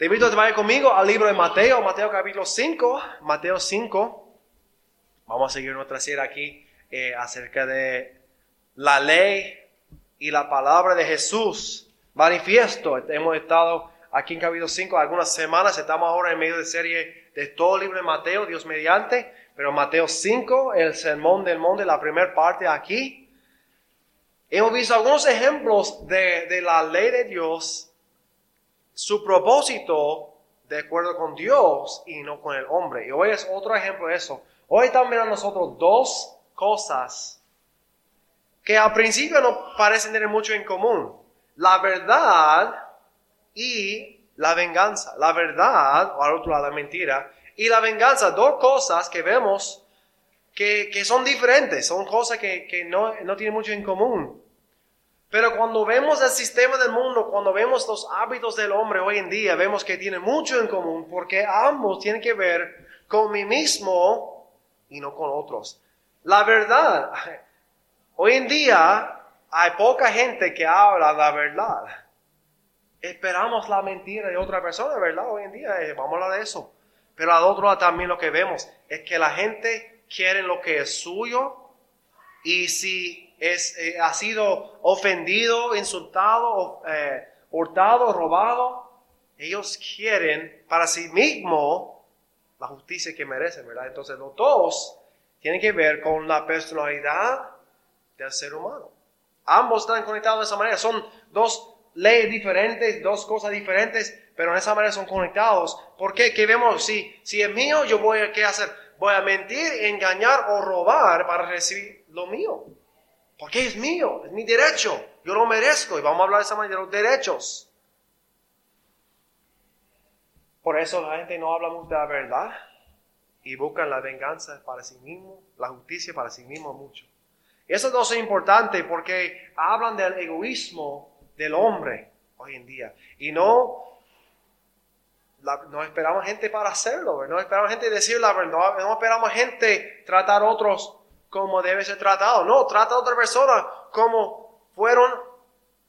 Te invito a que vaya conmigo al libro de Mateo, Mateo capítulo 5, Mateo 5. Vamos a seguir nuestra serie aquí eh, acerca de la ley y la palabra de Jesús. Manifiesto, hemos estado aquí en capítulo 5 algunas semanas, estamos ahora en medio de serie de todo el libro de Mateo, Dios mediante, pero Mateo 5, el sermón del monte, la primera parte aquí. Hemos visto algunos ejemplos de, de la ley de Dios su propósito de acuerdo con Dios y no con el hombre. Y hoy es otro ejemplo de eso. Hoy estamos mirando nosotros dos cosas que al principio no parecen tener mucho en común. La verdad y la venganza. La verdad, o al otro lado la mentira, y la venganza. Dos cosas que vemos que, que son diferentes, son cosas que, que no, no tienen mucho en común. Pero cuando vemos el sistema del mundo, cuando vemos los hábitos del hombre hoy en día, vemos que tiene mucho en común porque ambos tienen que ver con mí mismo y no con otros. La verdad, hoy en día hay poca gente que habla la verdad. Esperamos la mentira de otra persona, ¿verdad? Hoy en día, eh, vamos a hablar de eso. Pero al otro lado también lo que vemos es que la gente quiere lo que es suyo y si es, eh, ha sido ofendido, insultado, eh, hurtado, robado, ellos quieren para sí mismo la justicia que merecen, ¿verdad? Entonces los dos tienen que ver con la personalidad del ser humano. Ambos están conectados de esa manera. Son dos leyes diferentes, dos cosas diferentes, pero en esa manera son conectados. ¿Por qué? Que vemos, si, si es mío, yo voy a, ¿qué hacer? Voy a mentir, engañar o robar para recibir lo mío. Porque es mío, es mi derecho. Yo lo merezco y vamos a hablar de esa manera de los derechos. Por eso la gente no habla mucho de la verdad y buscan la venganza para sí mismo, la justicia para sí mismo mucho. Eso no es importante porque hablan del egoísmo del hombre hoy en día. Y no, no esperamos gente para hacerlo, no esperamos gente decir la verdad, no esperamos gente tratar a otros como debe ser tratado. No, trata a otra persona como fueron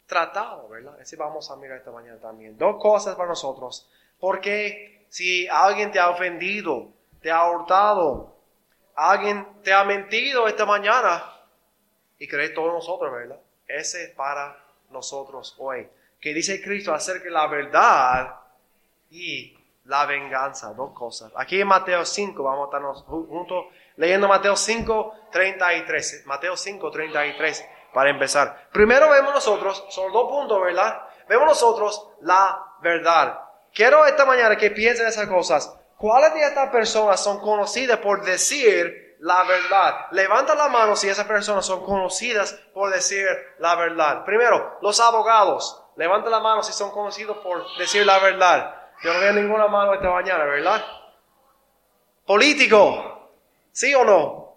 tratados, ¿verdad? Ese vamos a mirar esta mañana también. Dos cosas para nosotros. Porque si alguien te ha ofendido, te ha hurtado, alguien te ha mentido esta mañana, y crees todos nosotros, ¿verdad? Ese es para nosotros hoy. Que dice Cristo acerca de la verdad y la venganza, dos cosas. Aquí en Mateo 5, vamos a estarnos juntos leyendo Mateo 5, 33. Mateo 5, 33, para empezar. Primero vemos nosotros, son dos puntos, ¿verdad? Vemos nosotros la verdad. Quiero esta mañana que piensen esas cosas. ¿Cuáles de estas personas son conocidas por decir la verdad? Levanta la mano si esas personas son conocidas por decir la verdad. Primero, los abogados. Levanta la mano si son conocidos por decir la verdad. Yo no veo ninguna mano esta mañana, ¿verdad? Político, ¿sí o no?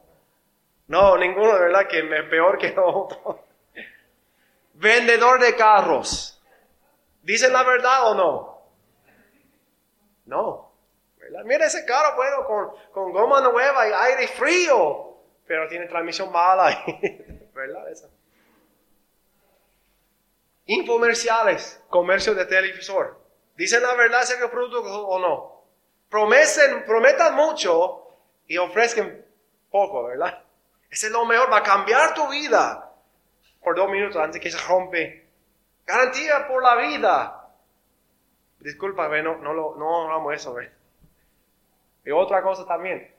No, ninguno, ¿verdad? Que es peor que otro. Vendedor de carros. ¿Dicen la verdad o no? No. Mira ese carro, bueno, con, con goma nueva y aire frío, pero tiene transmisión mala. ¿Verdad? Esa. Infomerciales, comercio de televisor. ¿Dicen la verdad ese producto o no? Prometen, prometan mucho y ofrezcan poco, ¿verdad? Ese es lo mejor, va a cambiar tu vida por dos minutos antes que se rompe. Garantía por la vida. Disculpa, no, no, lo, no eso. ¿verdad? Y otra cosa también,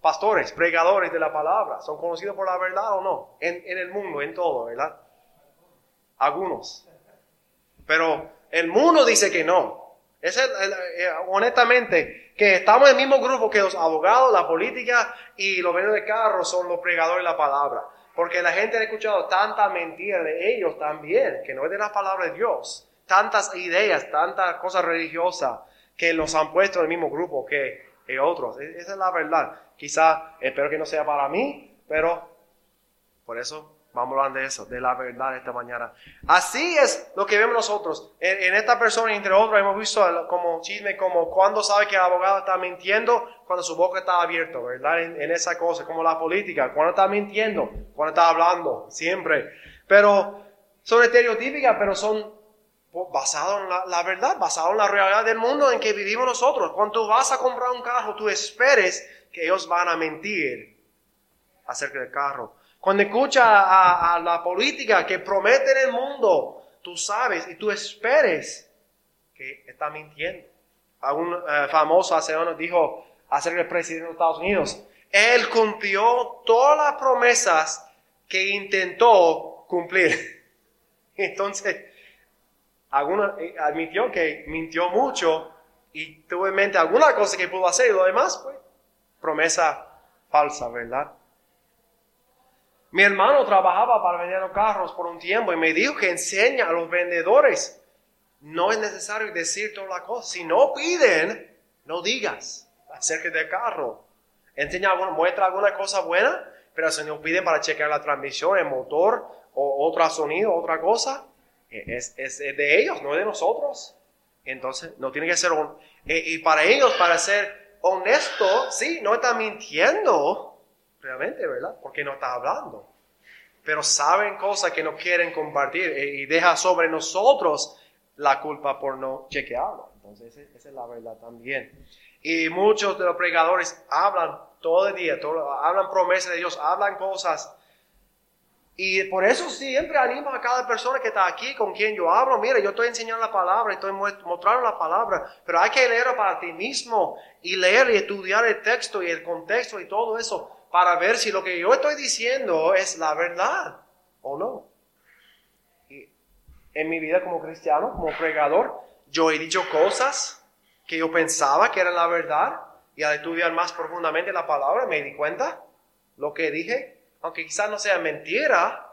pastores, pregadores de la palabra, ¿son conocidos por la verdad o no? En, en el mundo, en todo, ¿verdad? Algunos. Pero el mundo dice que no. Es eh, honestamente, que estamos en el mismo grupo que los abogados, la política y los vendedores de carros son los pregadores de la palabra. Porque la gente ha escuchado tanta mentira de ellos también, que no es de la palabra de Dios. Tantas ideas, tantas cosas religiosas que los han puesto en el mismo grupo que, que otros. E-, esa es la verdad. Quizá, espero que no sea para mí, pero por eso Vamos a hablar de eso, de la verdad esta mañana. Así es lo que vemos nosotros. En, esta persona, entre otros, hemos visto como chisme, como cuando sabe que el abogado está mintiendo, cuando su boca está abierta, ¿verdad? En, esa cosa, como la política, cuando está mintiendo, cuando está hablando, siempre. Pero son estereotípicas, pero son basado en la, verdad, basado en la realidad del mundo en que vivimos nosotros. Cuando vas a comprar un carro, tú esperes que ellos van a mentir acerca del carro. Cuando escuchas a, la política que prometen el mundo, tú sabes y tú esperes que está mintiendo. Un uh, famoso hace años dijo acerca del presidente de Estados Unidos, él cumplió todas las promesas que intentó cumplir. Entonces, alguna, eh, admitió que mintió mucho y tuvo en mente alguna cosa que pudo hacer y lo demás, pues, promesa falsa, ¿verdad? Mi hermano trabajaba para vender los carros por un tiempo y me dijo que enseña a los vendedores. No es necesario decir toda la cosa. Si no piden, no digas acerca del carro. Enseña, muestra alguna cosa buena, pero si no piden para chequear la transmisión, el motor o otro sonido, otra cosa, es, es, de ellos, no de nosotros. Entonces, no tiene que ser... Un, y para ellos, para ser honesto, sí, no está mintiendo, realmente, ¿verdad? Porque no está hablando. Pero saben cosas que no quieren compartir y deja sobre nosotros la culpa por no chequearlo. Entonces, esa es la verdad también. Y muchos de los predicadores hablan todo el día, todo, hablan promesas de Dios, hablan cosas y por eso siempre animo a cada persona que está aquí con quien yo hablo. Mira, yo estoy enseñando la palabra, estoy mostrando la palabra, pero hay que leerlo para ti mismo y leer y estudiar el texto y el contexto y todo eso para ver si lo que yo estoy diciendo es la verdad o no. Y en mi vida como cristiano, como pregador, yo he dicho cosas que yo pensaba que eran la verdad y al estudiar más profundamente la palabra me di cuenta lo que dije aunque quizás no sea mentira,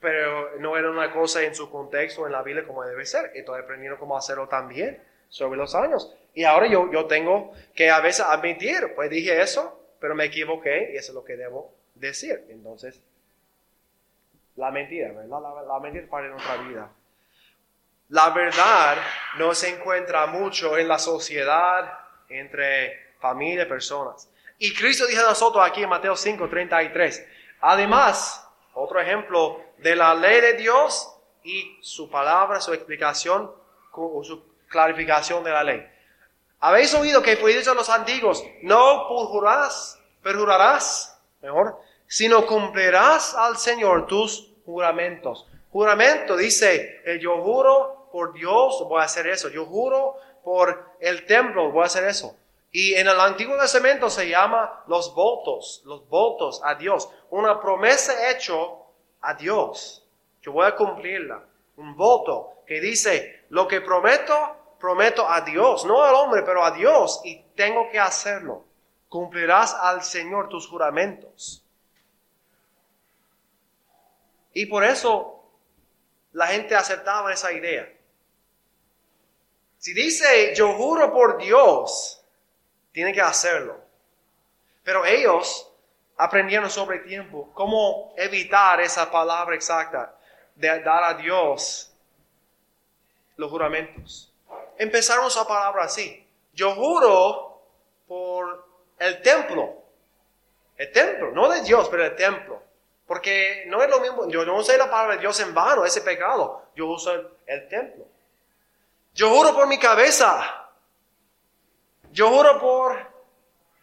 pero no era una cosa en su contexto en la Biblia como debe ser. Estoy aprendiendo cómo hacerlo también sobre los años. Y ahora yo, yo tengo que a veces admitir, pues dije eso, pero me equivoqué y eso es lo que debo decir. Entonces, la mentira, ¿verdad? La, mentira para nuestra vida. La verdad no se encuentra mucho en la sociedad, entre familia y personas. Y Cristo dijo a nosotros aquí en Mateo 5, 33, Además, otro ejemplo de la ley de Dios y su palabra, su explicación o su clarificación de la ley. Habéis oído que fue dicho a los antiguos, no perjurarás, perjurarás, mejor, sino cumplirás al Señor tus juramentos. Juramento dice, yo juro por Dios, voy a hacer eso. Yo juro por el templo, voy a hacer eso. Y en el Antiguo Testamento se llama los votos, los votos a Dios. Una promesa hecho a Dios. Yo voy a cumplirla. Un voto que dice, lo que prometo, prometo a Dios. No al hombre, pero a Dios. Y tengo que hacerlo. Cumplirás al Señor tus juramentos. Y por eso la gente aceptaba esa idea. Si dice, yo juro por Dios, tienen que hacerlo. Pero ellos aprendieron sobre el tiempo cómo evitar esa palabra exacta de dar a Dios los juramentos. Empezaron esa palabra así. Yo juro por el templo. El templo, no de Dios, pero el templo. Porque no es lo mismo, yo no usé la palabra de Dios en vano, ese pecado. Yo uso el, el templo. Yo juro por mi cabeza. Yo juro por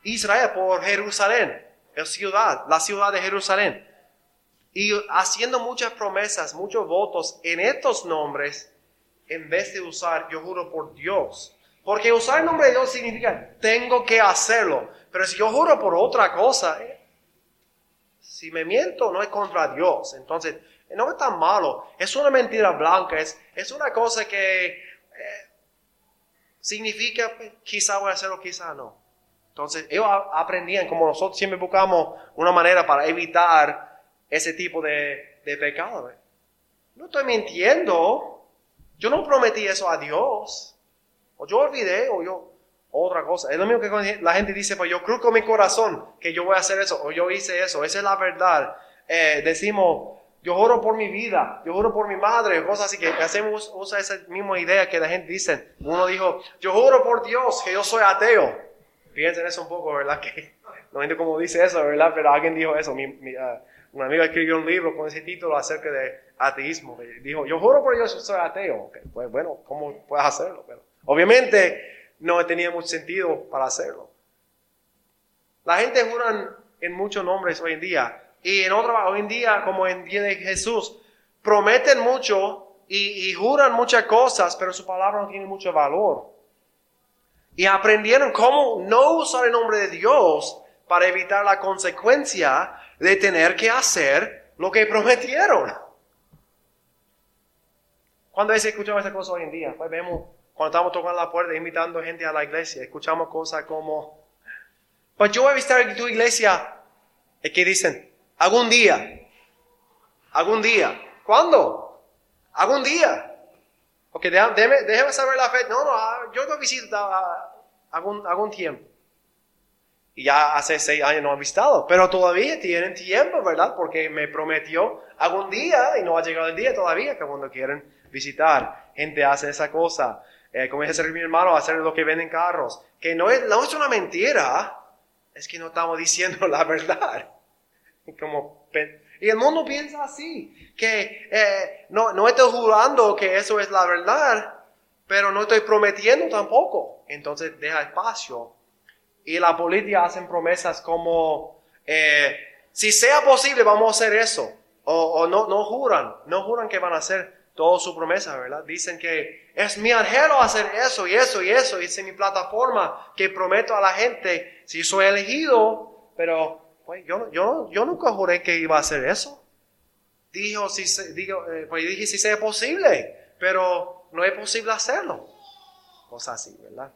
Israel, por Jerusalén, la ciudad, la ciudad de Jerusalén. Y haciendo muchas promesas, muchos votos en estos nombres, en vez de usar, yo juro por Dios. Porque usar el nombre de Dios significa, tengo que hacerlo. Pero si yo juro por otra cosa, eh, si me miento, no es contra Dios. Entonces, no es tan malo. Es una mentira blanca. Es, es una cosa que eh, significa quizá voy a hacerlo, quizá no. Entonces ellos aprendían, como nosotros siempre buscamos una manera para evitar ese tipo de, de pecado. No estoy mintiendo. Yo no prometí eso a Dios. O yo olvidé, o yo, otra cosa. Es lo mismo que la gente dice, pues yo creo con mi corazón que yo voy a hacer eso, o yo hice eso. Esa es la verdad. Eh, decimos, yo juro por mi vida, yo juro por mi madre, cosas así que hacemos, usa esa misma idea que la gente dice. Uno dijo, yo juro por Dios que yo soy ateo. Fíjense en eso un poco, ¿verdad? Que no entiendo cómo dice eso, ¿verdad? Pero alguien dijo eso. Mi, uh, un amigo escribió un libro con ese título acerca de ateísmo. dijo, yo juro por Dios que soy ateo. pues bueno, ¿cómo puedes hacerlo? Pero, obviamente no tenía mucho sentido para hacerlo. La gente jura en muchos nombres hoy en día. Y en otra, hoy en día, como en día de Jesús, prometen mucho y, y juran muchas cosas, pero su palabra no tiene mucho valor. Y aprendieron cómo no usar el nombre de Dios para evitar la consecuencia de tener que hacer lo que prometieron. Cuando se escuchamos esa cosa hoy en día, pues vemos cuando estamos tocando la puerta invitando gente a la iglesia, escuchamos cosas como, pues yo voy a visitar tu iglesia, ¿y qué dicen? Algún día, algún día. ¿Cuándo? Algún día. Ok, déjame, saber la fe. No, no, ah, yo no visito ah, algún, algún tiempo. Y ya hace seis años no ha visitado, pero todavía tienen tiempo, ¿verdad? Porque me prometió algún día y no ha llegado el día todavía que cuando quieren visitar, gente hace esa cosa. Eh, como dice mi hermano, hacer lo que venden carros. Que no es, no es una mentira, es que no estamos diciendo la verdad. Como, y el mundo piensa así, que eh, no, no estoy jurando que eso es la verdad, pero no estoy prometiendo tampoco. Entonces deja espacio. Y la política hacen promesas como, eh, si sea posible, vamos a hacer eso. O, o, no, no juran, no juran que van a hacer toda su promesa, ¿verdad? Dicen que es mi anhelo hacer eso y eso y eso, y es mi plataforma que prometo a la gente si soy elegido, pero pues yo, yo, yo nunca juré que iba a hacer eso. Dijo, si digo, eh, pues dije si sea posible, pero no es posible hacerlo. Cosas así, ¿verdad?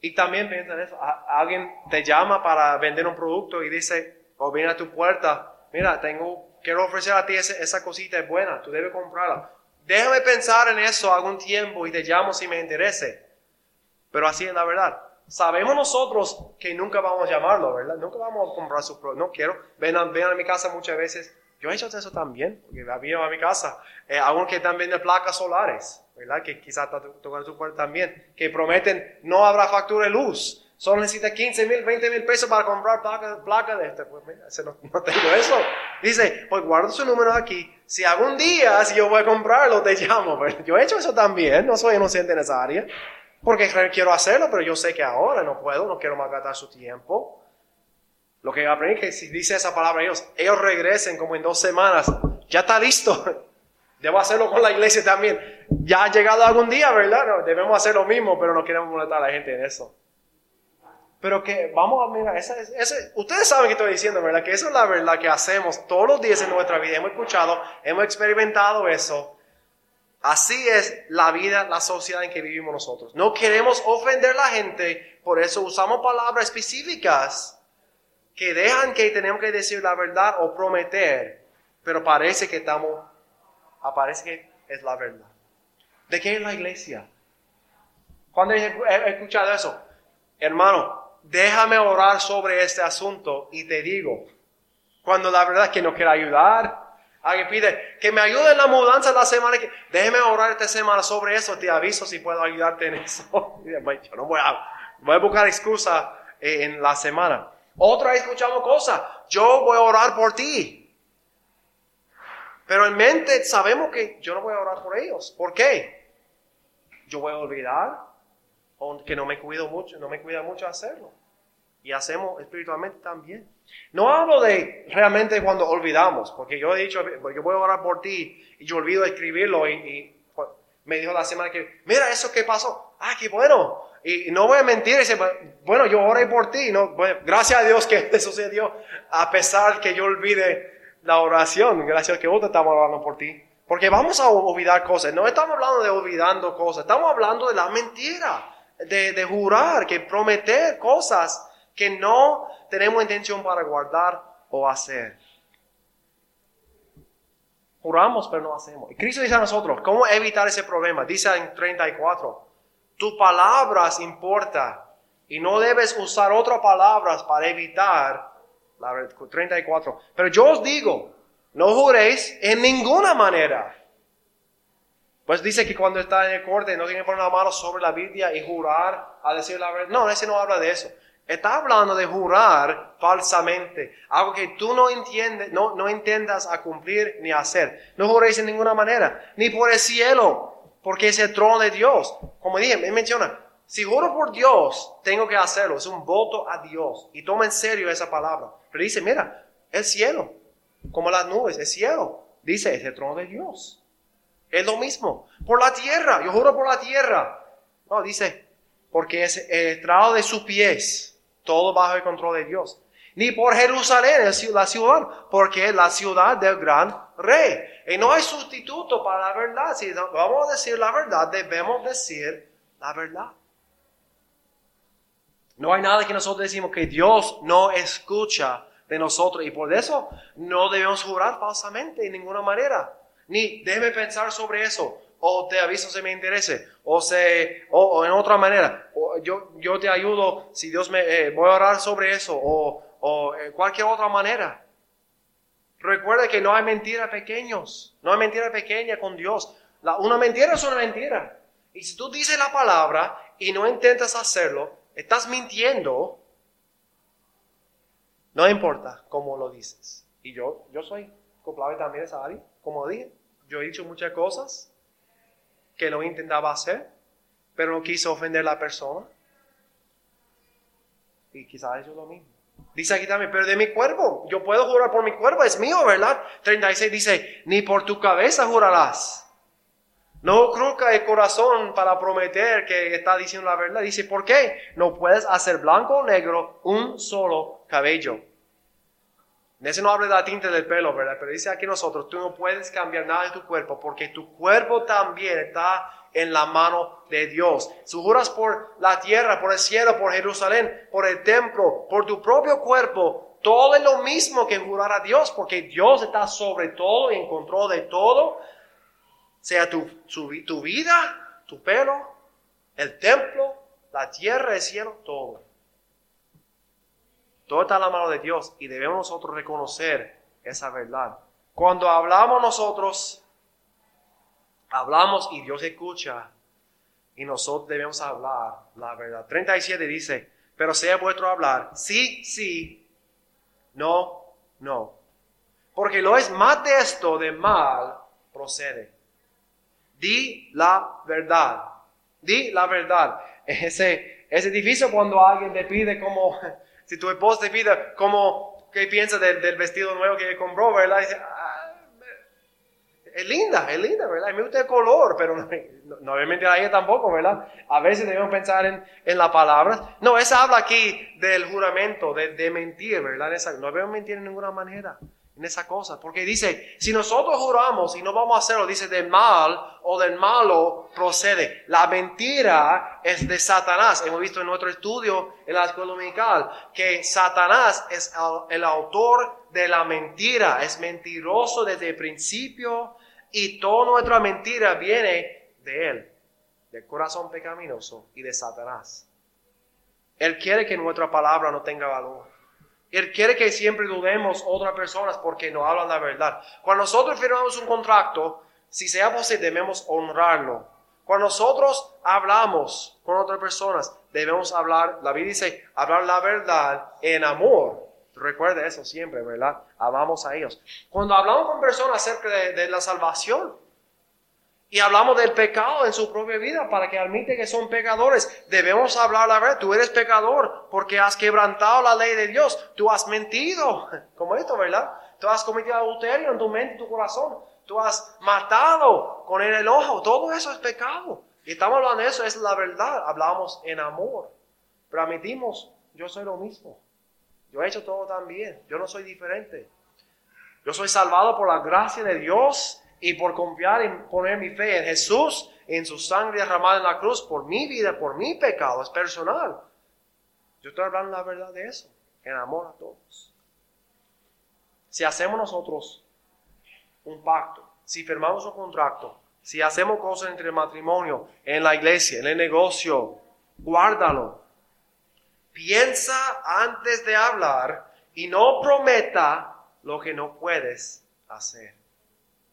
Y también piensa en eso. alguien te llama para vender un producto y dice, o viene a tu puerta, mira, tengo, quiero ofrecer a ti esa, esa cosita es buena, tú debes comprarla. Déjame pensar en eso algún tiempo y te llamo si me interese. Pero así es la verdad. Sabemos nosotros que nunca vamos a llamarlo, ¿verdad? Nunca vamos a comprar su producto. No quiero. Ven a, a mi casa muchas veces. Yo he hecho eso también, porque venido a mi casa. Eh, algunos que también de placas solares, ¿verdad? Que quizás está tocando su puerta también. Que prometen no habrá factura de luz. Solo necesita 15 mil, 20 mil pesos para comprar placa, placa de este. Pues mira, no, no, tengo eso. Dice, pues guardo su número aquí. Si algún día, si yo voy a comprarlo, te llamo. Yo he hecho eso también. No soy inocente en esa área. Porque quiero hacerlo, pero yo sé que ahora no puedo, no quiero malgastar su tiempo. Lo que aprendí es que si dice esa palabra ellos, ellos regresen como en dos semanas, ya está listo. Debo hacerlo con la iglesia también. Ya ha llegado algún día, ¿verdad? Debemos hacer lo mismo, pero no queremos molestar a la gente en eso. Pero que vamos a mirar, esa, ustedes saben que estoy diciendo, ¿verdad? Que eso es la verdad que hacemos todos los días en nuestra vida. Hemos escuchado, hemos experimentado eso. Así es la vida, la sociedad en que vivimos nosotros. No queremos ofender a la gente, por eso usamos palabras específicas que dejan que tenemos que decir la verdad o prometer, pero parece que estamos, aparece que es la verdad. ¿De qué es la iglesia? Cuando he escuchado eso, hermano, déjame orar sobre este asunto y te digo, cuando la verdad es que no quiero ayudar, Alguien pide que me ayude en la mudanza la semana que déjeme orar esta semana sobre eso, te aviso si puedo ayudarte en eso. Yo no voy a, voy a buscar excusa eh, en la semana. Otra vez escuchamos cosas, yo voy a orar por ti. Pero en mente sabemos que yo no voy a orar por ellos. ¿Por qué? Yo voy a olvidar o que no me cuido mucho, no me cuida mucho hacerlo. Y hacemos espiritualmente también. No hablo de realmente cuando olvidamos, porque yo he dicho, yo voy a orar por ti y yo olvido escribirlo y, pues, me dijo la semana que, mira eso que pasó, ah, qué bueno. Y no voy a mentir, dice, bueno, yo oré por ti, no, gracias a Dios que te sucedió, a pesar que yo olvide la oración, gracias que vos estamos orando por ti. Porque vamos a olvidar cosas, no estamos hablando de olvidando cosas, estamos hablando de la mentira, de, de jurar, que prometer cosas que no tenemos intención para guardar o hacer. Juramos, pero no hacemos. Y Cristo dice a nosotros, ¿cómo evitar ese problema? Dice en 34, tus palabras importa y no debes usar otras palabras para evitar la 34. Pero yo os digo, no juréis en ninguna manera. Pues dice que cuando está en el corte no tiene que poner la mano sobre la Biblia y jurar a decir la verdad. No, ese no habla de eso. Está hablando de jurar falsamente, algo que tú no entiendes, no, no entiendas a cumplir ni a hacer. No juréis en ninguna manera, ni por el cielo, porque es el trono de Dios. Como dije, me menciona, si juro por Dios, tengo que hacerlo. Es un voto a Dios. Y toma en serio esa palabra. Pero dice, mira, el cielo, como las nubes, el cielo. Dice, es el trono de Dios. Es lo mismo. Por la tierra, yo juro por la tierra. No, dice, porque es el estrado de sus pies todo bajo el control de Dios. Ni por Jerusalén, la ciudad, porque es la ciudad del gran rey. Y no hay sustituto para la verdad. Si vamos a decir la verdad, debemos decir la verdad. No hay nada que nosotros decimos que Dios no escucha de nosotros y por eso no debemos jurar falsamente en ninguna manera. Ni debe pensar sobre eso o te aviso si me interese, o, se, o, en otra manera, o yo, yo te ayudo si Dios me, eh, voy a orar sobre eso, o, o cualquier otra manera. Recuerda que no hay mentiras pequeños, no hay mentira pequeña con Dios. Una mentira es una mentira. Y si tú dices la palabra y no intentas hacerlo, estás mintiendo. No importa cómo lo dices. Y yo, yo soy culpable también de área. Como dije, yo he dicho muchas cosas que lo intentaba hacer, pero no quiso ofender a la persona. Y quizás eso es lo mismo. Dice aquí también, pero de mi cuerpo, yo puedo jurar por mi cuerpo, es mío, ¿verdad? 36 dice, ni por tu cabeza jurarás. No cruzca el corazón para prometer que está diciendo la verdad. Dice, ¿por qué? No puedes hacer blanco o negro un solo cabello. En ese no habla de la tinta del pelo, ¿verdad? Pero dice aquí nosotros, tú no puedes cambiar nada de tu cuerpo porque tu cuerpo también está en la mano de Dios. Si juras por la tierra, por el cielo, por Jerusalén, por el templo, por tu propio cuerpo, todo es lo mismo que jurar a Dios porque Dios está sobre todo y en control de todo, sea tu, tu vida, tu pelo, el templo, la tierra, el cielo, todo. Todo está en la mano de Dios y debemos nosotros reconocer esa verdad. Cuando hablamos nosotros, hablamos y Dios escucha y nosotros debemos hablar la verdad. 37 dice, pero sea vuestro hablar, sí, sí, no, no. Porque lo es más de esto de mal procede. Di la verdad. Di la verdad. Ese, ese edificio cuando alguien te pide como si tu esposa te pide como, ¿qué piensa del, del, vestido nuevo que compró, verdad? Dice, ah, es linda, es linda, ¿verdad? Me gusta el color, pero no, no obviamente a ella tampoco, ¿verdad? A veces debemos pensar en, en las palabras. No, esa habla aquí del juramento, de, de mentir, ¿verdad? Esa, no debemos mentir en ninguna manera en esa cosa. Porque dice, si nosotros juramos y no vamos a hacerlo, dice, del mal o del malo procede. La mentira es de Satanás. Hemos visto en nuestro estudio en la escuela dominical que Satanás es el autor de la mentira. Es mentiroso desde el principio y toda nuestra mentira viene de él, del corazón pecaminoso y de Satanás. Él quiere que nuestra palabra no tenga valor. Él quiere que siempre dudemos otras personas porque no hablan la verdad. Cuando nosotros firmamos un contrato, si sea posible, debemos honrarlo. Cuando nosotros hablamos con otras personas, debemos hablar, la Biblia dice, hablar la verdad en amor. Recuerde eso siempre, ¿verdad? Amamos a ellos. Cuando hablamos con personas acerca de la salvación, y hablamos del pecado en su propia vida para que admite que son pecadores. Debemos hablar la verdad. Tú eres pecador porque has quebrantado la ley de Dios. Tú has mentido. Como esto, ¿verdad? Tú has cometido adulterio en tu mente, en tu corazón. Tú has matado con el enojo. Todo eso es pecado. Y estamos hablando de eso, es la verdad. Hablamos en amor. Pero admitimos, yo soy lo mismo. Yo he hecho todo también. Yo no soy diferente. Yo soy salvado por la gracia de Dios y por confiar en poner mi fe en Jesús, en su sangre derramada en la cruz, por mi vida, por mi pecado, es personal. Yo estoy hablando la verdad de eso, en amor a todos. Si hacemos nosotros un pacto, si firmamos un contrato, si hacemos cosas entre el matrimonio, en la iglesia, en el negocio, guárdalo. Piensa antes de hablar y no prometa lo que no puedes hacer.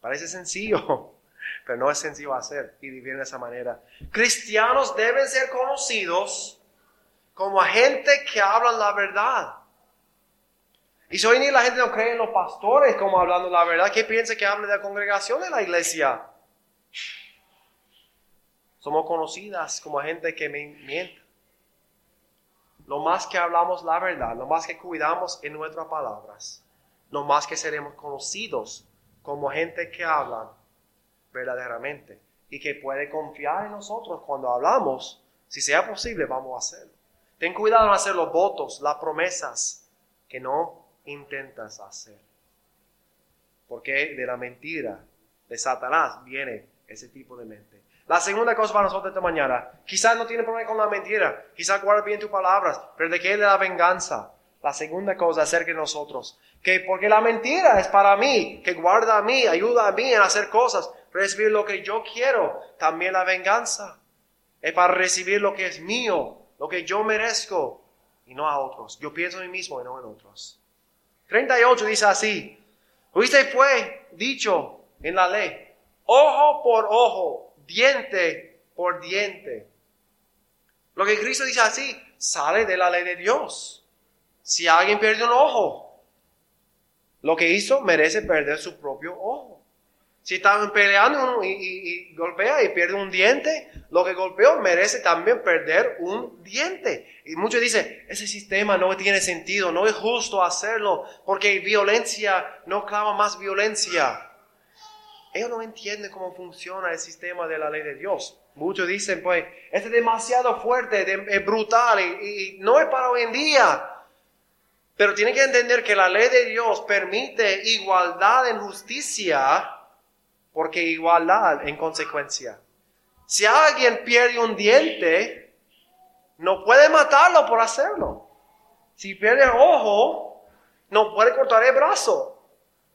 Parece sencillo, pero no es sencillo hacer y vivir de esa manera. Cristianos deben ser conocidos como gente que hablan la verdad. Y si hoy día la gente no cree en los pastores como hablando la verdad, ¿qué piensa que hable de la congregación de la iglesia? Somos conocidas como gente que miente. Lo más que hablamos la verdad, lo más que cuidamos en nuestras palabras, lo más que seremos conocidos como gente que hablan verdaderamente y que puede confiar en nosotros cuando hablamos. Si sea posible, vamos a hacerlo. Ten cuidado en hacer los votos, las promesas que no intentas hacer. Porque de la mentira de Satanás viene ese tipo de mente. La segunda cosa para nosotros esta mañana, quizás no tiene problema con la mentira, quizás guarda bien tus palabras, pero de qué es la venganza. La segunda cosa acerca de nosotros, que porque la mentira es para mí, que guarda a mí, ayuda a mí en hacer cosas, recibir lo que yo quiero, también la venganza es para recibir lo que es mío, lo que yo merezco y no a otros. Yo pienso en mí mismo y no en otros. 38 dice así, ¿Viste fue dicho en la ley, ojo por ojo diente por diente. Lo que Cristo dice así, sale de la ley de Dios. Si alguien pierde un ojo, lo que hizo merece perder su propio ojo. Si están peleando y, y, golpea y pierde un diente, lo que golpeó merece también perder un diente. Y muchos dicen, ese sistema no tiene sentido, no es justo hacerlo, porque violencia no clama más violencia. Ellos no entienden cómo funciona el sistema de la ley de Dios. Muchos dicen, pues, es demasiado fuerte, es brutal y, no es para hoy en día. Pero tienen que entender que la ley de Dios permite igualdad en justicia, porque igualdad en consecuencia. Si alguien pierde un diente, no puede matarlo por hacerlo. Si pierde el ojo, no puede cortar el brazo.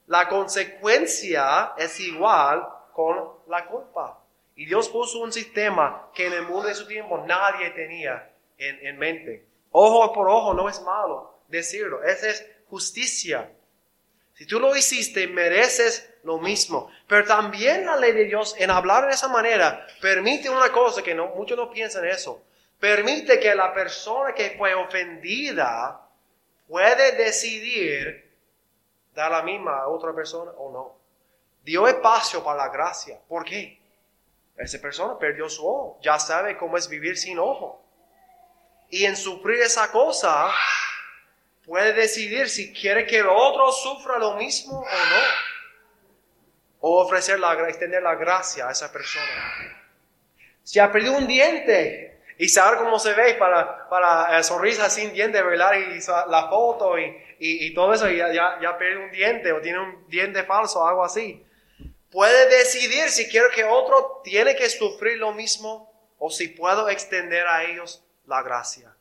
La consecuencia es igual con la culpa. Y Dios puso un sistema que en el mundo de su tiempo nadie tenía en, mente. Ojo por ojo no es malo decirlo, esa es justicia. Si tú lo hiciste, mereces lo mismo. Pero también la ley de Dios, en hablar de esa manera, permite una cosa que no, muchos no piensan eso. Permite que la persona que fue ofendida puede decidir da la misma a otra persona o no. Dio espacio para la gracia. ¿Por qué? Esa persona perdió su ojo, ya sabe cómo es vivir sin ojo. Y en sufrir esa cosa, puede decidir si quiere que otro sufra lo mismo o no. O ofrecer la, extender la gracia a esa persona. Si ha perdido un diente y saber cómo se ve para, para eh, sonrisa sin diente, ¿verdad? Y la foto y, y, todo eso, y ya, ya, pierde un diente o tiene un diente falso o algo así. Puede decidir si quiero que otro tiene que sufrir lo mismo o si puedo extender a ellos la gracia.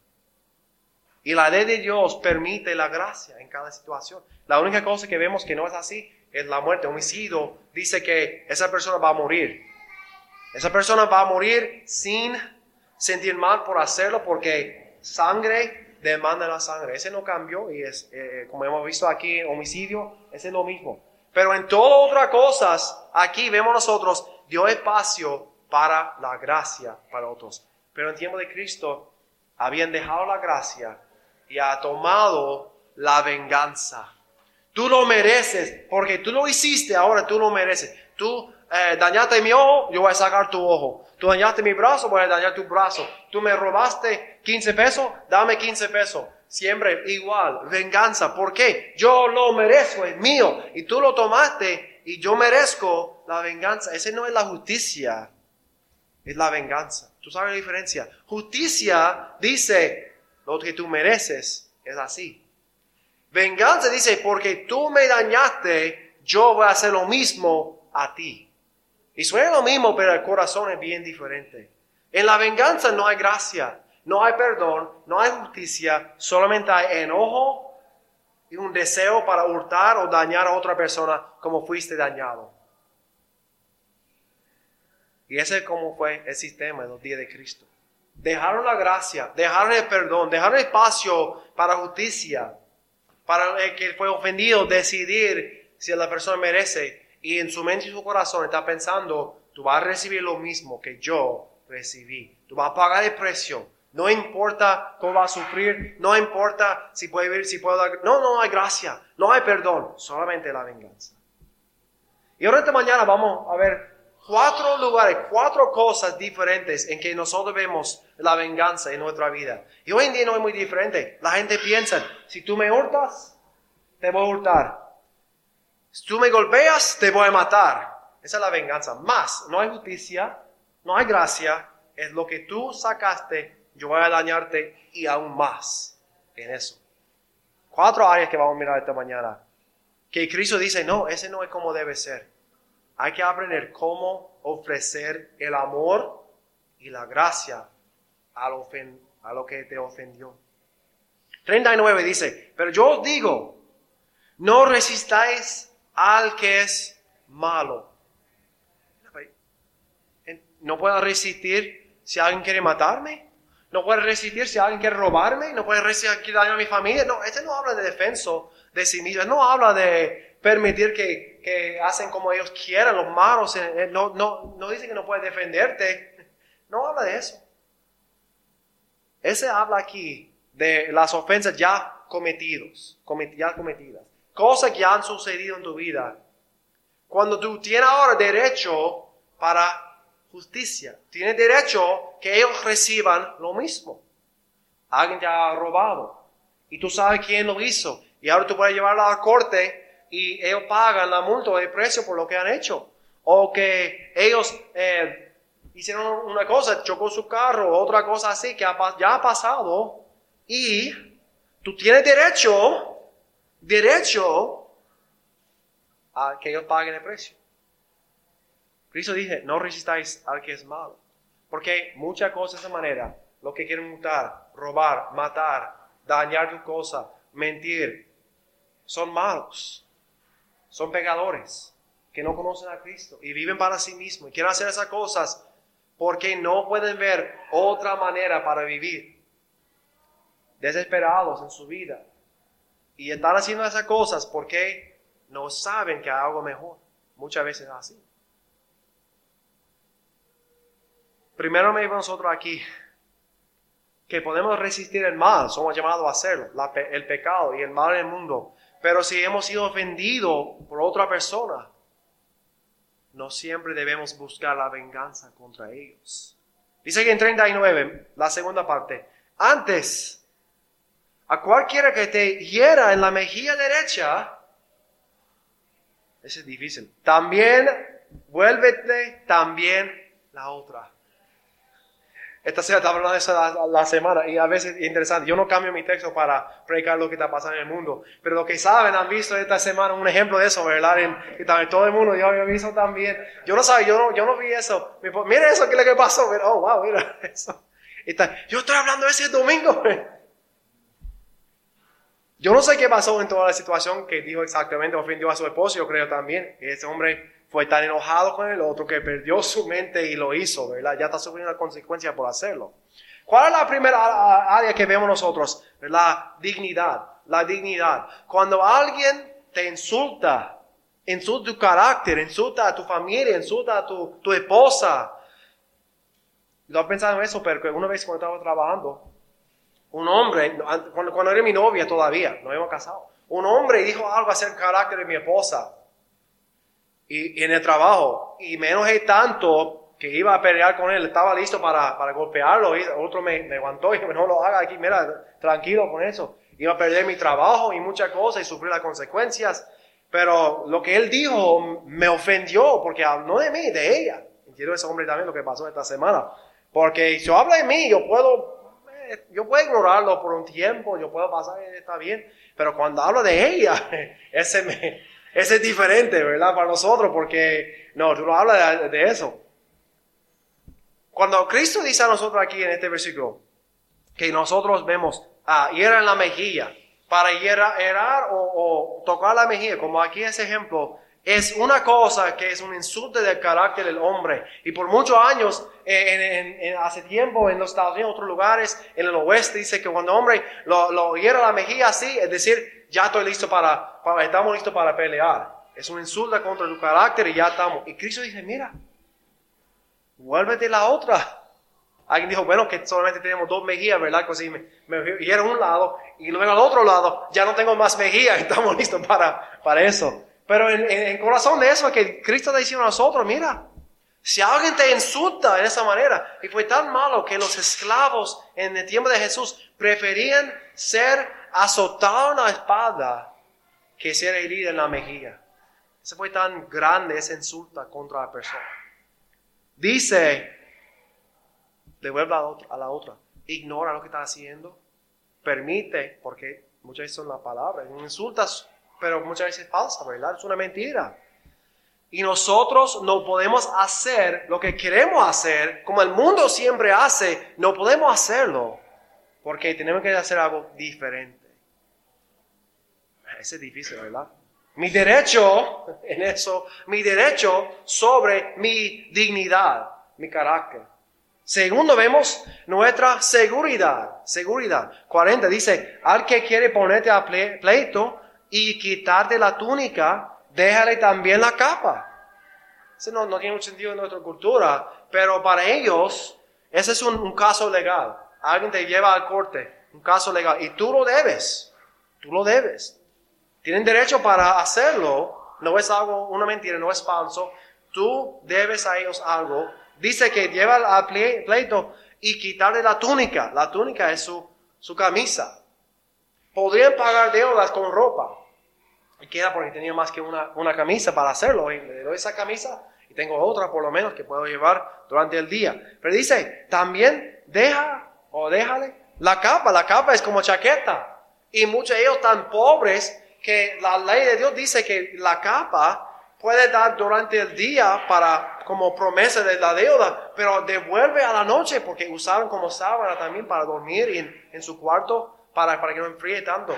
Y la ley de Dios permite la gracia en cada situación. La única cosa que vemos que no es así es la muerte. Homicidio dice que esa persona va a morir. Esa persona va a morir sin sentir mal por hacerlo porque sangre demanda la sangre. Ese no cambió y es, eh, como hemos visto aquí, homicidio, ese es lo mismo. Pero en todas otras cosas, aquí vemos nosotros, dio espacio para la gracia para otros. Pero en tiempo de Cristo, habían dejado la gracia y ha tomado la venganza. Tú lo mereces, porque tú lo hiciste, ahora tú lo mereces. Tú eh, dañaste mi ojo, yo voy a sacar tu ojo. Tú dañaste mi brazo, voy a dañar tu brazo. Tú me robaste 15 pesos, dame 15 pesos. Siempre igual, venganza. ¿Por qué? Yo lo merezco, es mío. Y tú lo tomaste y yo merezco la venganza. Esa no es la justicia, es la venganza. ¿Tú sabes la diferencia? Justicia dice, lo que tú mereces es así. Venganza dice, porque tú me dañaste, yo voy a hacer lo mismo a ti. Y suena lo mismo, pero el corazón es bien diferente. En la venganza no hay gracia, no hay perdón, no hay justicia, solamente hay enojo y un deseo para hurtar o dañar a otra persona como fuiste dañado. Y ese es como fue el sistema en los días de Cristo. Dejaron la gracia, dejaron el perdón, dejaron espacio para justicia, para el que fue ofendido decidir si la persona merece y en su mente y su corazón está pensando, tú vas a recibir lo mismo que yo recibí. Tú vas a pagar el precio No importa cómo va a sufrir, no importa si puede vivir, si puede dar... No, no hay gracia, no hay perdón, solamente la venganza. Y ahora esta mañana vamos a ver cuatro lugares, cuatro cosas diferentes en que nosotros vemos la venganza en nuestra vida. Y hoy en día no es muy diferente. La gente piensa, si tú me hurtas, te voy a hurtar. Si tú me golpeas, te voy a matar. Esa es la venganza. Más, no hay justicia, no hay gracia. Es lo que tú sacaste yo voy a dañarte y aún más en eso. Cuatro áreas que vamos a mirar esta mañana. Que Cristo dice, no, ese no es como debe ser. Hay que aprender cómo ofrecer el amor y la gracia a lo, que te ofendió. 39 dice, pero yo os digo, no resistáis al que es malo. No puedo resistir si alguien quiere matarme. No puede resistir si alguien quiere robarme, no puede resistir daño a mi familia. No, este no habla de defenso de sí mismo, no habla de permitir que, que hacen como ellos quieran, los malos. Eh, eh, no, no, no dice que no puede defenderte. No habla de eso. Ese habla aquí de las ofensas ya cometidos, ya cometidas. Cosas que han sucedido en tu vida. Cuando tú tienes ahora derecho para justicia. Tiene derecho que ellos reciban lo mismo. Alguien te ha robado y tú sabes quién lo hizo y ahora tú puedes llevarlo a la corte y ellos pagan la multa o el precio por lo que han hecho. O que ellos eh, hicieron una cosa, chocó su carro, otra cosa así que ya ha pasado y tú tienes derecho, derecho a que ellos paguen el precio. Cristo dice, no resistáis al que es malo. Porque muchas cosas de esa manera, lo que quieren mutar, robar, matar, dañar tu cosa, mentir, son malos. Son pecadores que no conocen a Cristo y viven para sí mismos y quieren hacer esas cosas porque no pueden ver otra manera para vivir. Desesperados en su vida. Y están haciendo esas cosas porque no saben que hay algo mejor. Muchas veces es así. Primero me nosotros aquí que podemos resistir el mal, somos llamados a hacerlo, el pecado y el mal en el mundo. Pero si hemos sido ofendidos por otra persona, no siempre debemos buscar la venganza contra ellos. Dice que en 39, la segunda parte, antes, a cualquiera que te hiera en la mejilla derecha, ese es difícil, también vuélvete también la otra. Esta semana estaba hablando de eso la, semana y a veces es interesante. Yo no cambio mi texto para predicar lo que está pasando en el mundo. Pero lo que saben, han visto esta semana un ejemplo de eso, ¿verdad? En, también todo el mundo, yo había visto también. Yo no sabía, yo no, yo no vi eso. Mira eso, ¿qué es lo que pasó? oh, wow, mira eso. yo estoy hablando ese domingo. Yo no sé qué pasó en toda la situación que dijo exactamente, ofendió a su esposo, yo creo también. Ese hombre fue tan enojado con el otro que perdió su mente y lo hizo, ¿verdad? Ya está sufriendo la consecuencia por hacerlo. ¿Cuál es la primera área que vemos nosotros? La dignidad, la dignidad. Cuando alguien te insulta, insulta tu carácter, insulta a tu familia, insulta a tu, esposa. Yo he pensado en eso, pero una vez cuando estaba trabajando, un hombre, cuando, cuando era mi novia todavía, no habíamos casado, un hombre dijo algo acerca del carácter de mi esposa y, en el trabajo. Y me enojé tanto que iba a pelear con él, estaba listo para, para golpearlo. Y otro me, me aguantó y no lo haga aquí, mira, tranquilo con eso. Iba a perder mi trabajo y muchas cosas y sufrir las consecuencias. Pero lo que él dijo me ofendió porque no de mí, de ella. Entiendo ese hombre también lo que pasó esta semana. Porque si habla de mí, yo puedo, eh, yo puedo ignorarlo por un tiempo, yo puedo pasar, está bien. Pero cuando hablo de ella, ese me, ese es diferente, ¿verdad? Para nosotros, porque no, tú no hablas de, eso. Cuando Cristo dice a nosotros aquí en este versículo, que nosotros vemos, ah, hiera en la mejilla, para hierar o, o, tocar la mejilla, como aquí ese ejemplo, es una cosa que es un insulto del carácter del hombre. Y por muchos años, eh, hace tiempo, en los Estados Unidos, en otros lugares, en el oeste, dice que cuando el hombre lo, lo hiera la mejilla así, es decir, ya estoy listo para, estamos listos para pelear. Es un insulto contra tu carácter y ya estamos. Y Cristo dice, mira, vuélvete la otra. Alguien dijo, bueno, que solamente tenemos dos mejillas, ¿verdad? Pues si me, me un lado y luego al otro lado, ya no tengo más mejillas, estamos listos para, para eso. Pero en, corazón de eso, que Cristo está diciendo a nosotros, mira, si alguien te insulta de esa manera, y fue tan malo que los esclavos en el tiempo de Jesús preferían ser azotados en la espada que ser heridos en la mejilla. Ese fue tan grande esa insulta contra la persona. Dice, devuelve a la otra, a la otra. ignora lo que está haciendo, permite, porque muchas veces son las palabras, insultas, pero muchas veces falsa, ¿verdad? Es una mentira. Y nosotros no podemos hacer lo que queremos hacer, como el mundo siempre hace, no podemos hacerlo, porque tenemos que hacer algo diferente. Ese es difícil, ¿verdad? Mi derecho en eso, mi derecho sobre mi dignidad, mi carácter. Segundo, vemos nuestra seguridad. Seguridad. 40 dice, al que quiere ponerte a pleito y quitarte la túnica, déjale también la capa. Eso no, tiene mucho sentido en nuestra cultura, pero para ellos ese es un, un caso legal. Alguien te lleva al corte, un caso legal, y tú lo debes. Tú lo debes. Tienen derecho para hacerlo. No es algo, una mentira, no es falso. Tú debes a ellos algo dice que lleva al pleito y quitarle la túnica. La túnica es su, su camisa. Podrían pagar deudas con ropa. Queda porque tenía más que una, una camisa para hacerlo. Y le doy esa camisa y tengo otra por lo menos que puedo llevar durante el día. Pero dice, también deja o déjale la capa. La capa es como chaqueta. Y muchos de ellos tan pobres que la ley de Dios dice que la capa puede dar durante el día para como promesa de la deuda, pero devuelve a la noche porque usaron como sábana también para dormir en, en su cuarto para, para que no enfríe tanto.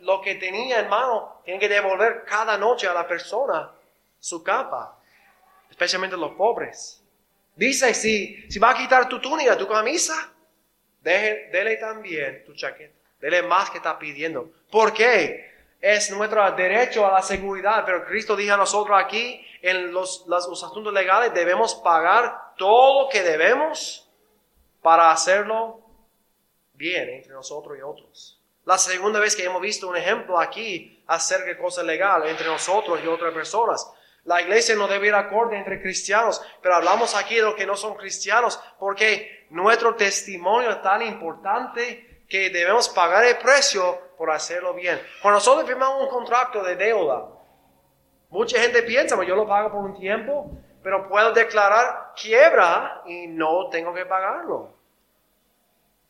Lo que tenía en mano, tienen que devolver cada noche a la persona su capa, especialmente los pobres. Dice, si, si va a quitar tu túnica, tu camisa, deje, dele también tu chaqueta. Dele más que está pidiendo. ¿Por qué? es nuestro derecho a la seguridad, pero Cristo dijo a nosotros aquí, en los, los, asuntos legales, debemos pagar todo lo que debemos para hacerlo bien entre nosotros y otros. La segunda vez que hemos visto un ejemplo aquí acerca de cosas legales entre nosotros y otras personas. La iglesia no debe ir acorde entre cristianos, pero hablamos aquí de los que no son cristianos, porque nuestro testimonio es tan importante que debemos pagar el precio por hacerlo bien. Cuando nosotros firmamos un contrato de deuda, mucha gente piensa, pues yo lo pago por un tiempo, pero puedo declarar quiebra y no tengo que pagarlo.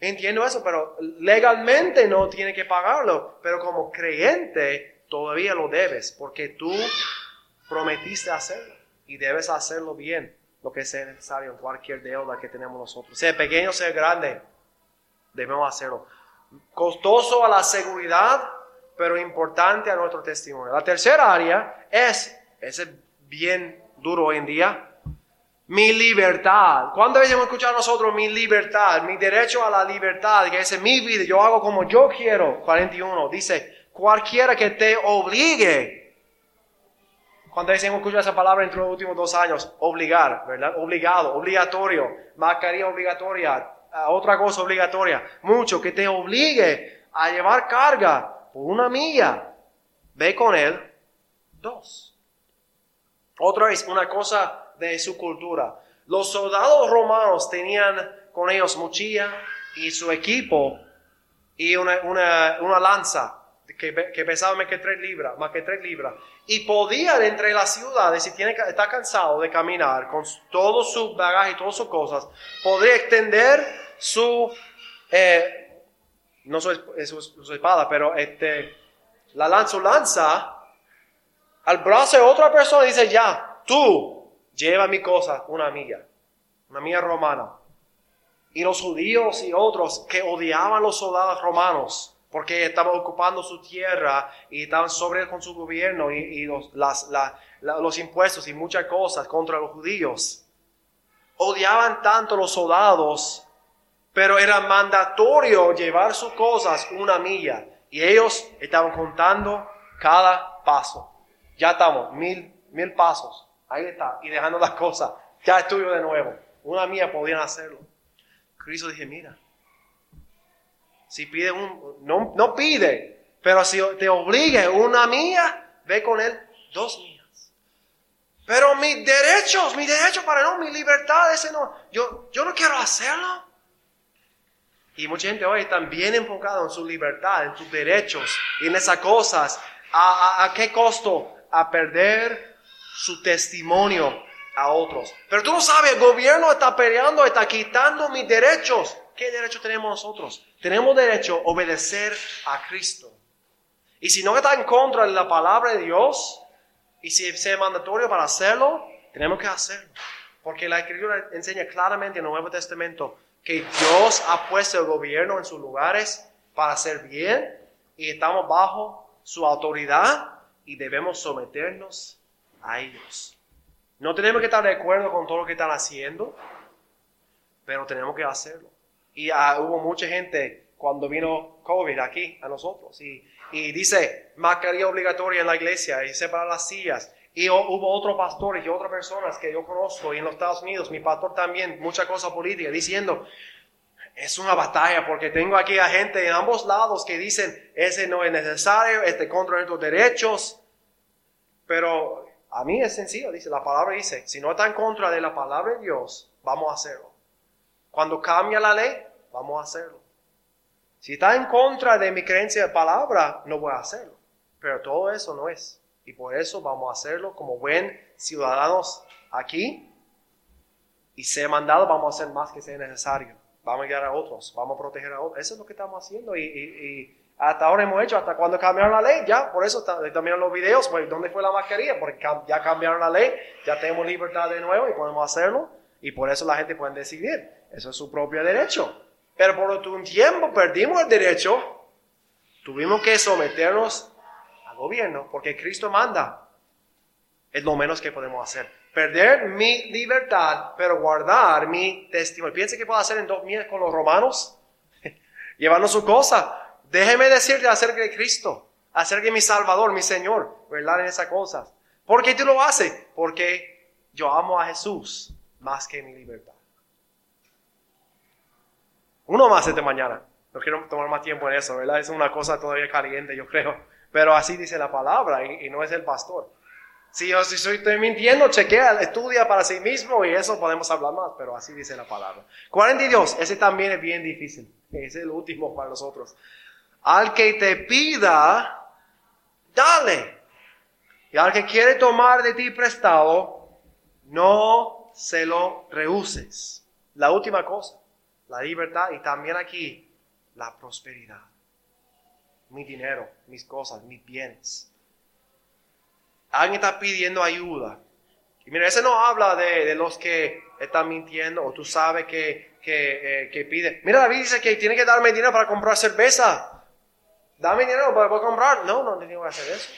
Entiendo eso, pero legalmente no tiene que pagarlo, pero como creyente todavía lo debes, porque tú prometiste hacerlo y debes hacerlo bien, lo que sea necesario en cualquier deuda que tenemos nosotros, sea pequeño, sea grande, debemos hacerlo. Costoso a la seguridad, pero importante a nuestro testimonio. La tercera área es, es bien duro hoy en día, mi libertad. ¿Cuántas veces hemos escuchado nosotros mi libertad, mi derecho a la libertad, que es mi vida, yo hago como yo quiero? 41, dice, cualquiera que te obligue. ¿Cuántas veces hemos escuchado esa palabra entre los últimos dos años? Obligar, ¿verdad? Obligado, obligatorio, mascarilla obligatoria, otra cosa obligatoria, mucho, que te obligue a llevar carga por una milla, ve con él dos. Otra vez, una cosa de su cultura. Los soldados romanos tenían con ellos mochila y su equipo y una, una, lanza que, que, pesaba más que tres libras, más que tres libras. Y podían entre las ciudades, si tiene, está cansado de caminar con todo su bagaje y todas sus cosas, podría extender su, eh, no su, su, espada, pero este, la lanza, lanza al brazo de otra persona y dice, ya, tú lleva mi cosa, una amiga, una amiga romana. Y los judíos y otros que odiaban a los soldados romanos porque estaban ocupando su tierra y estaban sobre con su gobierno y, los, las, los impuestos y muchas cosas contra los judíos. Odiaban tanto los soldados pero era mandatorio llevar sus cosas una milla. Y ellos estaban contando cada paso. Ya estamos, mil, mil pasos. Ahí está. Y dejando las cosas. Ya estuvo de nuevo. Una milla podían hacerlo. Cristo dije, mira, si pide un, no, no pide, pero si te obligue una mía, ve con él dos mías. Pero mis derechos, mis derechos para no, mi libertad, ese no, yo, yo no quiero hacerlo. Y mucha gente hoy está bien enfocada en su libertad, en sus derechos, en esas cosas. ¿A, a, qué costo? A perder su testimonio a otros. Pero tú no sabes, el gobierno está peleando, está quitando mis derechos. ¿Qué derecho tenemos nosotros? Tenemos derecho a obedecer a Cristo. Y si no está en contra de la palabra de Dios, y si es mandatorio para hacerlo, tenemos que hacerlo. Porque la Escritura enseña claramente en el Nuevo Testamento que Dios ha puesto el gobierno en sus lugares para hacer bien y estamos bajo su autoridad y debemos someternos a ellos. No tenemos que estar de acuerdo con todo lo que están haciendo, pero tenemos que hacerlo. Y ah, hubo mucha gente cuando vino COVID aquí a nosotros y, y dice mascarilla obligatoria en la iglesia y separar las sillas y hubo otros pastores y otras personas que yo conozco en los Estados Unidos, mi pastor también, mucha cosa política, diciendo, es una batalla porque tengo aquí a gente en ambos lados que dicen, ese no es necesario, este contra nuestros derechos. Pero a mí es sencillo, dice, la palabra dice, si no está en contra de la palabra de Dios, vamos a hacerlo. Cuando cambia la ley, vamos a hacerlo. Si está en contra de mi creencia de palabra, no voy a hacerlo. Pero todo eso no es. Y por eso vamos a hacerlo como buen ciudadanos aquí. Y ser mandado, vamos a hacer más que sea necesario. Vamos a guiar a otros, vamos a proteger a otros. Eso es lo que estamos haciendo. Y, hasta ahora hemos hecho, hasta cuando cambiaron la ley, ya, por eso también los videos, pues, ¿dónde fue la mascarilla? Porque ya cambiaron la ley, ya tenemos libertad de nuevo y podemos hacerlo. Y por eso la gente puede decidir. Eso es su propio derecho. Pero por un tiempo perdimos el derecho, tuvimos que someternos gobierno, porque Cristo manda. Es lo menos que podemos hacer. Perder mi libertad, pero guardar mi testimonio. Piense que puedo hacer en dos días con los romanos. Llevando su cosa. Déjeme decirte acerca de Cristo, acerca de mi Salvador, mi Señor, ¿verdad? En esas cosas. ¿Por qué tú lo haces? Porque yo amo a Jesús más que mi libertad. Uno más esta mañana. No quiero tomar más tiempo en eso, ¿verdad? Es una cosa todavía caliente, yo creo. Pero así dice la palabra y, no es el pastor. Si yo si estoy mintiendo, chequea, estudia para sí mismo y eso podemos hablar más, pero así dice la palabra. 42, ese también es bien difícil. Es el último para nosotros. Al que te pida, dale. Y al que quiere tomar de ti prestado, no se lo rehuses. La última cosa, la libertad y también aquí la prosperidad mi dinero, mis cosas, mis bienes. Alguien está pidiendo ayuda. Y mira, ese no habla de, los que están mintiendo o tú sabes que, que, eh, pide. Mira, David dice que tiene que darme dinero para comprar cerveza. Dame dinero para, comprar. No, no tengo que hacer eso.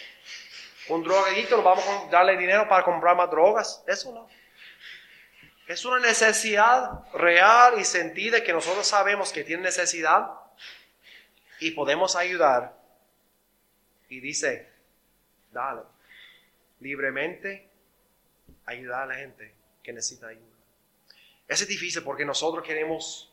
Un drogadito, vamos a darle dinero para comprar más drogas. Eso no. Es una necesidad real y sentida que nosotros sabemos que tiene necesidad y podemos ayudar. Y dice, dale, libremente ayudar a la gente que necesita ayuda. es difícil porque nosotros queremos,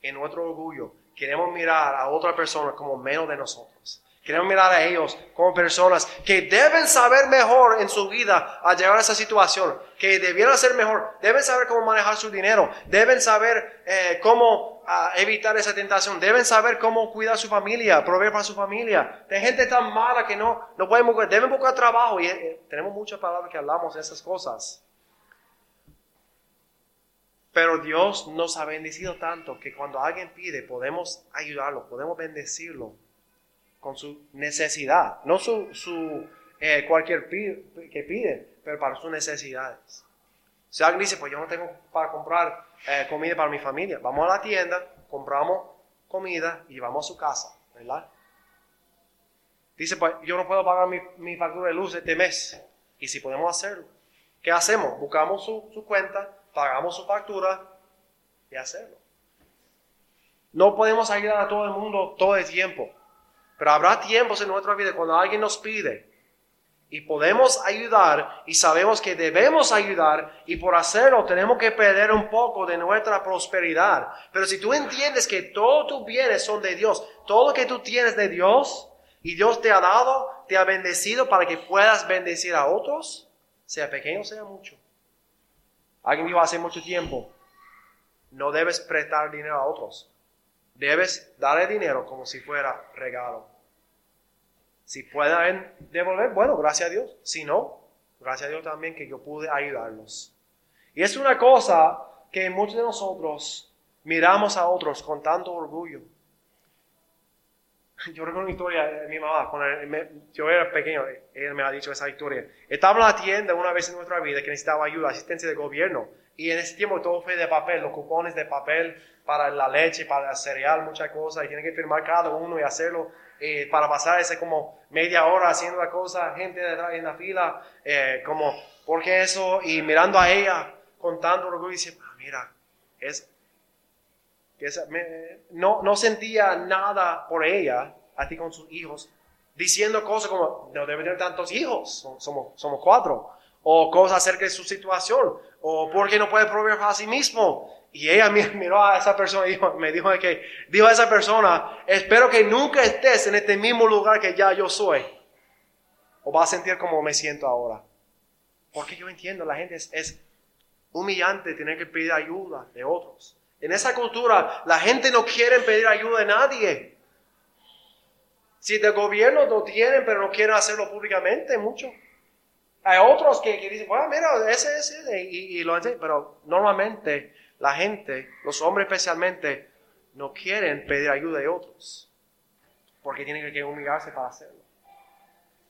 en nuestro orgullo, queremos mirar a otra persona como menos de nosotros. Queremos mirar a ellos como personas que deben saber mejor en su vida al llegar a esa situación, que debieran ser mejor, deben saber cómo manejar su dinero, deben saber eh, cómo ah, evitar esa tentación, deben saber cómo cuidar su familia, proveer para su familia. Hay gente tan mala que no, no pueden buscar, deben buscar trabajo y eh, tenemos muchas palabras que hablamos de esas cosas. Pero Dios nos ha bendecido tanto que cuando alguien pide podemos ayudarlo, podemos bendecirlo con su necesidad, no su, su eh, cualquier que pide, pero para sus necesidades. Si alguien dice, pues yo no tengo para comprar eh, comida para mi familia, vamos a la tienda, compramos comida y vamos a su casa, ¿verdad? Dice, pues yo no puedo pagar mi, mi factura de luz este mes. Y si podemos hacerlo, ¿qué hacemos? Buscamos su, su cuenta, pagamos su factura y hacerlo. No podemos ayudar a todo el mundo todo el tiempo. Pero habrá tiempos en nuestra vida cuando alguien nos pide Y podemos ayudar y sabemos que debemos ayudar y por hacerlo tenemos que perder un poco de nuestra prosperidad. Pero si tú entiendes que todos tus bienes son de Dios, todo lo que tú tienes de Dios y Dios te ha dado, te ha bendecido para que puedas bendecir a otros, sea pequeño, sea mucho. Alguien dijo hace mucho tiempo, no debes prestar dinero a otros. Debes darle dinero como si fuera regalo. Si pueden devolver, bueno, gracias a Dios. Si no, gracias a Dios también que yo pude ayudarlos. Y es una cosa que muchos de nosotros miramos a otros con tanto orgullo. Yo recuerdo una historia de mi mamá, cuando yo era pequeño, ella me ha dicho esa historia. Estaba en la tienda una vez en nuestra vida que necesitaba ayuda, asistencia de gobierno. Y en ese tiempo todo fue de papel, los cupones de papel para la leche, para el cereal, muchas cosas. Y tienen que firmar cada uno y hacerlo eh, para pasar ese como media hora haciendo la cosa, gente en la fila, eh, como, porque eso? Y mirando a ella con tanto orgullo y dice, ah, mira, es, no, no sentía nada por ella, así con sus hijos, diciendo cosas como, no debe tener tantos hijos, somos, somos cuatro, o cosas acerca de su situación, o porque no puede proveer para sí mismo. Y ella miró a esa persona y me dijo que, dijo a esa persona, espero que nunca estés en este mismo lugar que ya yo soy. O va a sentir como me siento ahora. Porque yo entiendo, la gente es, es humillante tener que pedir ayuda de otros. En esa cultura, la gente no quiere pedir ayuda de nadie. Si del gobierno lo tienen, pero no quieren hacerlo públicamente, mucho. Hay otros que, dicen, bueno, mira, ese, ese, y, y lo hacen, pero normalmente la gente, los hombres especialmente, no quieren pedir ayuda de otros, porque tienen que humillarse para hacerlo.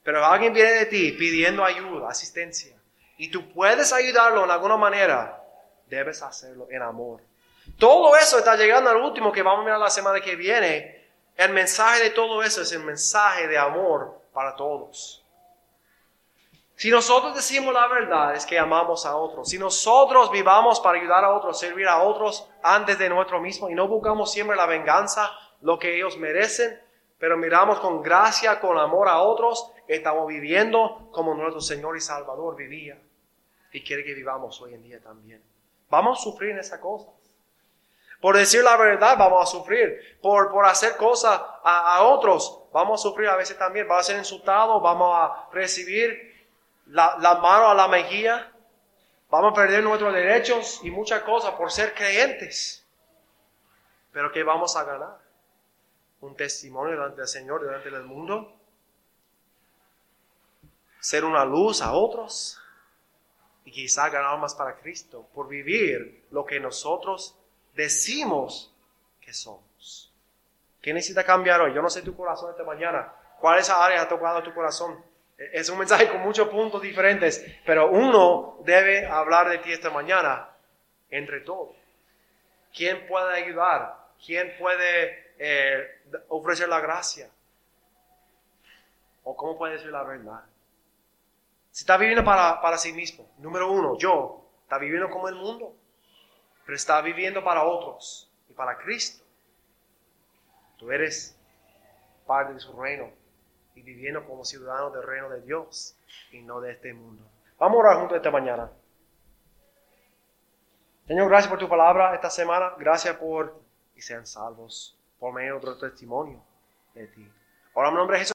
Pero alguien viene de ti pidiendo ayuda, asistencia, y tú puedes ayudarlo en alguna manera, debes hacerlo en amor. Todo eso está llegando al último que vamos a mirar la semana que viene. El mensaje de todo eso es el mensaje de amor para todos. Si nosotros decimos la verdad es que amamos a otros. Si nosotros vivamos para ayudar a otros, servir a otros antes de nuestro mismo y no buscamos siempre la venganza, lo que ellos merecen, pero miramos con gracia, con amor a otros, estamos viviendo como nuestro Señor y Salvador vivía y quiere que vivamos hoy en día también. Vamos a sufrir en esa cosa. Por decir la verdad vamos a sufrir. Por, por hacer cosas a, otros vamos a sufrir a veces también. Vamos a ser insultados, vamos a recibir la, la mano a la mejilla. Vamos a perder nuestros derechos y muchas cosas por ser creyentes. Pero ¿qué vamos a ganar? Un testimonio delante del Señor, delante del mundo. Ser una luz a otros. Y quizá ganar más para Cristo por vivir lo que nosotros decimos que somos. ¿Qué necesita cambiar hoy? Yo no sé tu corazón esta mañana. ¿Cuál es esa área ha tocado tu corazón? E-, es un mensaje con muchos puntos diferentes, pero uno debe hablar de ti esta mañana entre todos. ¿Quién puede ayudar? ¿Quién puede eh, ofrecer la gracia? ¿O cómo puede decir la verdad? Si está viviendo para, para sí mismo, número uno, yo, está viviendo como el mundo pero está viviendo para otros y para Cristo. Tú eres parte de su reino y viviendo como ciudadano del reino de Dios y no de este mundo. Vamos a orar juntos esta mañana. Señor, gracias por tu palabra esta semana. Gracias por y sean salvos por medio de otro testimonio de ti. Ahora en nombre de Jesús.